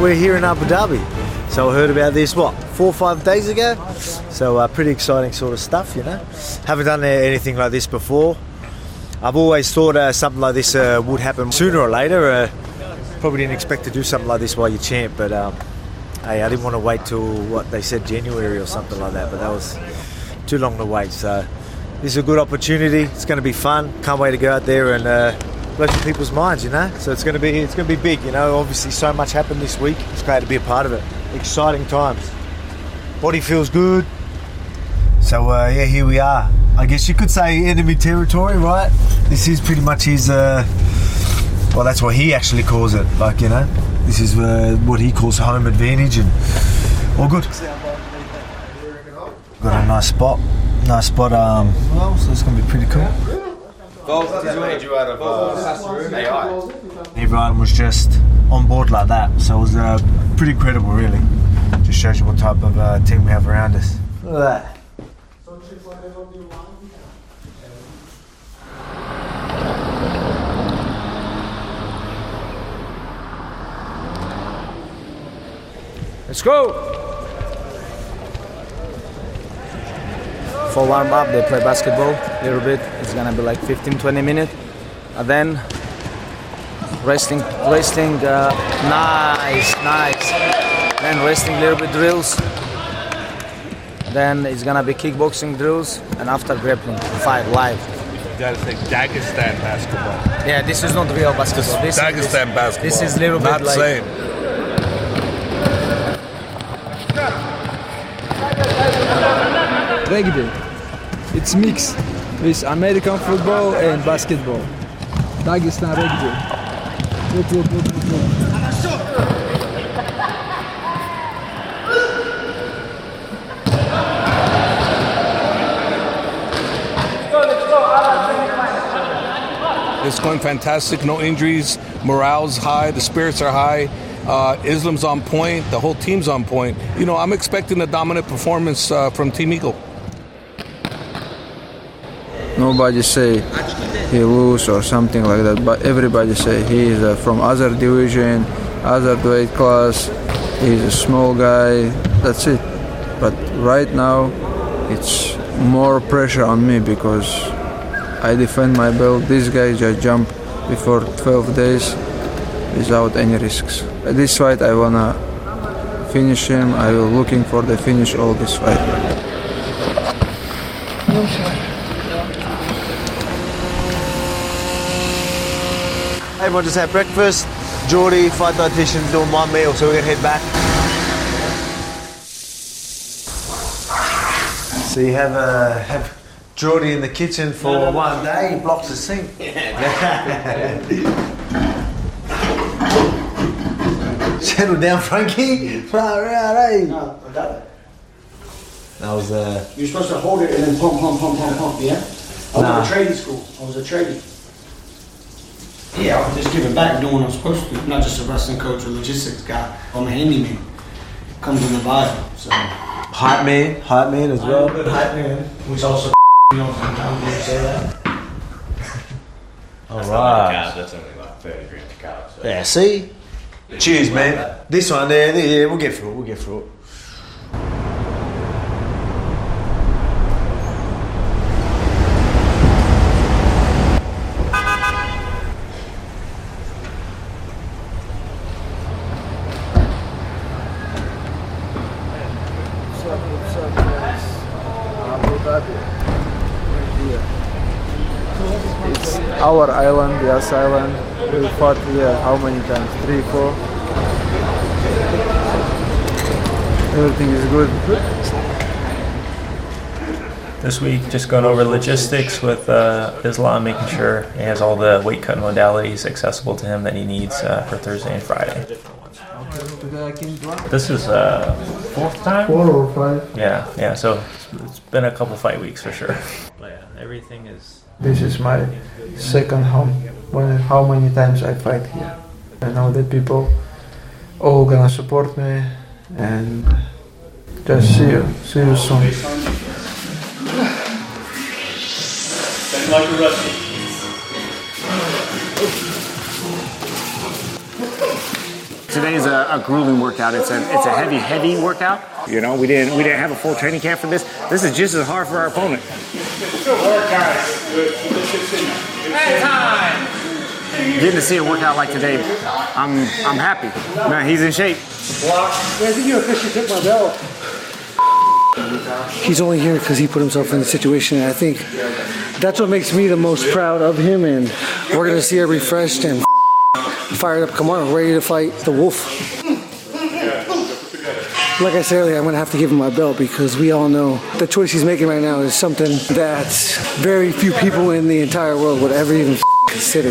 we're here in Abu Dhabi. So I heard about this, what, four or five days ago? So uh, pretty exciting sort of stuff, you know. Haven't done anything like this before. I've always thought uh, something like this uh, would happen sooner or later. Uh, probably didn't expect to do something like this while you're champ, but um, hey, I didn't want to wait till what they said January or something like that, but that was too long to wait. So this is a good opportunity. It's going to be fun. Can't wait to go out there and uh, blow people's minds, you know. So it's going to be it's going to be big, you know. Obviously, so much happened this week. It's great to be a part of it. Exciting times. Body feels good. So uh, yeah, here we are. I guess you could say enemy territory, right? This is pretty much his. Uh, well, that's what he actually calls it. Like you know, this is uh, what he calls home advantage, and all good. Got a nice spot, nice spot. Um, well, so it's gonna be pretty cool. Everyone was just on board like that, so it was uh, pretty incredible, really. Just shows you what type of uh, team we have around us. Look at that. Let's go! For warm up, they play basketball a little bit. It's gonna be like 15 20 minutes. And then wrestling, wrestling, uh, nice, nice. Then wrestling a little bit drills. Then it's gonna be kickboxing drills, and after grappling, fight live. You gotta say Dagestan basketball. Yeah, this is not real basketball. This, Dagestan basketball. This is little bit Not like same. rugby. It's mixed with American football and basketball. Dagestan rugby. It's going fantastic. No injuries. Morale's high. The spirits are high. Uh, Islam's on point. The whole team's on point. You know, I'm expecting a dominant performance uh, from Team Eagle. Nobody say he lose or something like that, but everybody say he is uh, from other division, other weight class. He's a small guy. That's it. But right now, it's more pressure on me because I defend my belt. This guy just jumped before 12 days without any risks. This fight, I wanna finish him. I will looking for the finish all this fight. Everyone just had breakfast. Geordie, fight dietitian's doing one meal, so we're gonna head back. So you have uh, have Geordie in the kitchen for one day. He blocks the sink. Settle down, Frankie. Far out, eh? No, I got it. That was uh, You're supposed to hold it and then pump, pump, pump, pump, pump, yeah? I Nah. was at a trading school. I was a trading. Yeah, I was just giving back, doing what I'm supposed to. do. Not just a wrestling coach or logistics guy. I'm a handyman. Comes in the Bible. So. Hot man, hot man as well. I'm good hype man, which also you know sometimes you say that. All right. That's only like 30 grams of carbs. So. Yeah, see? Cheers, man. This one there, yeah, we'll get through it, we'll get through it. Our island, Yas Island. We fought here how many times? Three, four. Everything is good. This week, just going over logistics with uh, Islam, making sure he has all the weight cutting modalities accessible to him that he needs uh, for Thursday and Friday. This is uh, fourth time. Four or five. Yeah, yeah. So it's, it's been a couple fight weeks for sure. But yeah, everything is. This is my second home. When how many times I fight here. I know that people all gonna support me and just see you. See you soon. Today's a, a grueling workout. It's a it's a heavy, heavy workout. You know, we didn't we didn't have a full training camp for this. This is just as hard for our opponent. Hey, time! Getting to see a workout like today, I'm I'm happy. Man, he's in shape. I think you officially took my belt. He's only here because he put himself in the situation, and I think that's what makes me the most proud of him. And we're gonna see a refreshed and fired up Kamaru, ready to fight the Wolf. Like I said earlier, I'm gonna have to give him my belt because we all know the choice he's making right now is something that very few people in the entire world would ever even consider.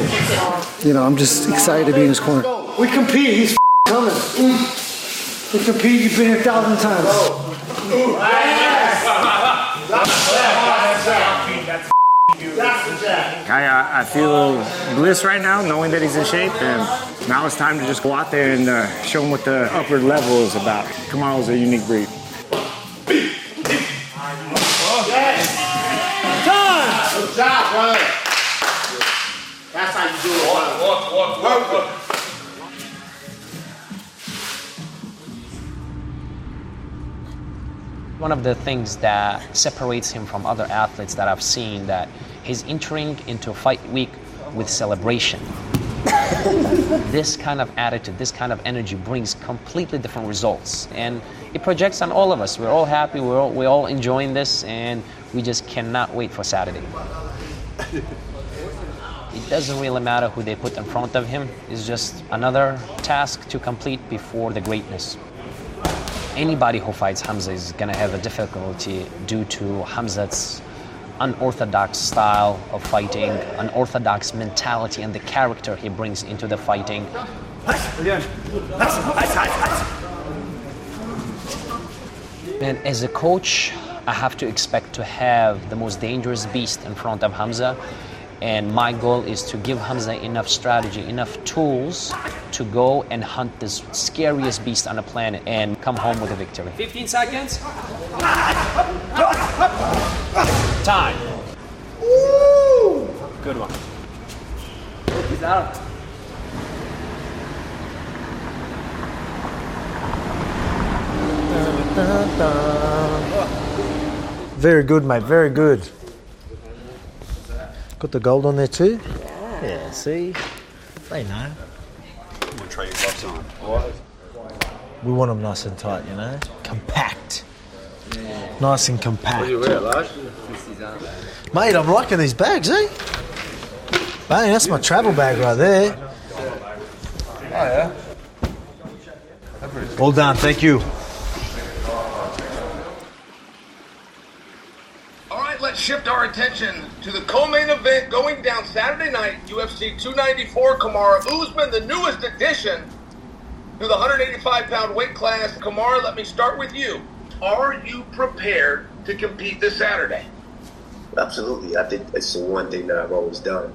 You know, I'm just excited to be in his corner. We compete. He's coming. We compete. You've been here a thousand times. I, uh, I feel bliss right now, knowing that he's in shape, and now it's time to just go out there and uh, show him what the upper level is about. Kamaru's a unique breed. Good job, brother. That's how you do it. Walk, walk, walk, walk, One of the things that separates him from other athletes that I've seen that he's entering into fight week with celebration. this kind of attitude, this kind of energy brings completely different results. And it projects on all of us. We're all happy, we're all, we're all enjoying this, and we just cannot wait for Saturday. It doesn't really matter who they put in front of him, it's just another task to complete before the greatness. Anybody who fights Khamzat is going to have a difficulty due to Khamzat's unorthodox style of fighting, unorthodox mentality, and the character he brings into the fighting. And as a coach, I have to expect to have the most dangerous beast in front of Khamzat. And my goal is to give Khamzat enough strategy, enough tools to go and hunt this scariest beast on the planet and come home with a victory. 15 seconds. Time. Ooh. Good one. He's out. Very good, mate. Very good. Got the gold on there too. Yeah. See, they know. I'm gonna try your gloves on. We want them nice and tight, you know, compact. Nice and compact. Mate, I'm liking these bags, eh? Bang, that's my travel bag right there. Oh yeah. All done, thank you. All right, let's shift our attention to the co-main event going down Saturday night. UFC 294. Kamaru Usman, the newest addition to the 185-pound weight class. Kamaru, let me start with you. Are you prepared to compete this Saturday? Absolutely. I think it's the one thing that I've always done.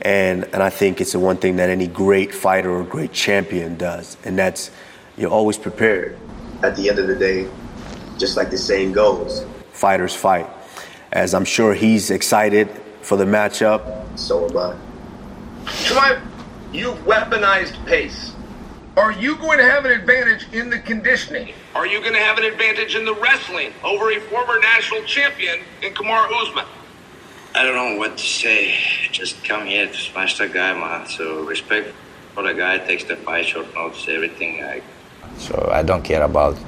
And and I think it's the one thing that any great fighter or great champion does. And that's you're always prepared. At the end of the day, just like the saying goes, fighters fight. As I'm sure he's excited for the matchup, so am I. Chimaev, you've weaponized pace. Are you going to have an advantage in the conditioning? Are you going to have an advantage in the wrestling over a former national champion in Kamaru Usman? I don't know what to say. Just come here to smash the guy, man. So respect for the guy, takes the fight, short notes, everything. I, So I don't care about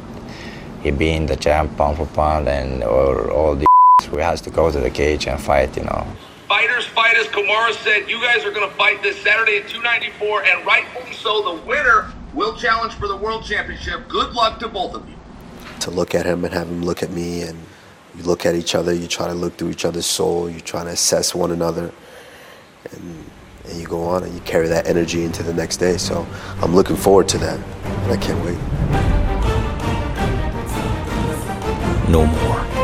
he being the champ pound for pound and or all the. We has to go to the cage and fight, you know. Fighters fight, as Kamaru said. You guys are going to fight this Saturday at 294, and rightfully so. The winner will challenge for the world championship. Good luck to both of you. To look at him and have him look at me, and you look at each other, you try to look through each other's soul, you try to assess one another, and, and you go on and you carry that energy into the next day. So I'm looking forward to that, and I can't wait. No more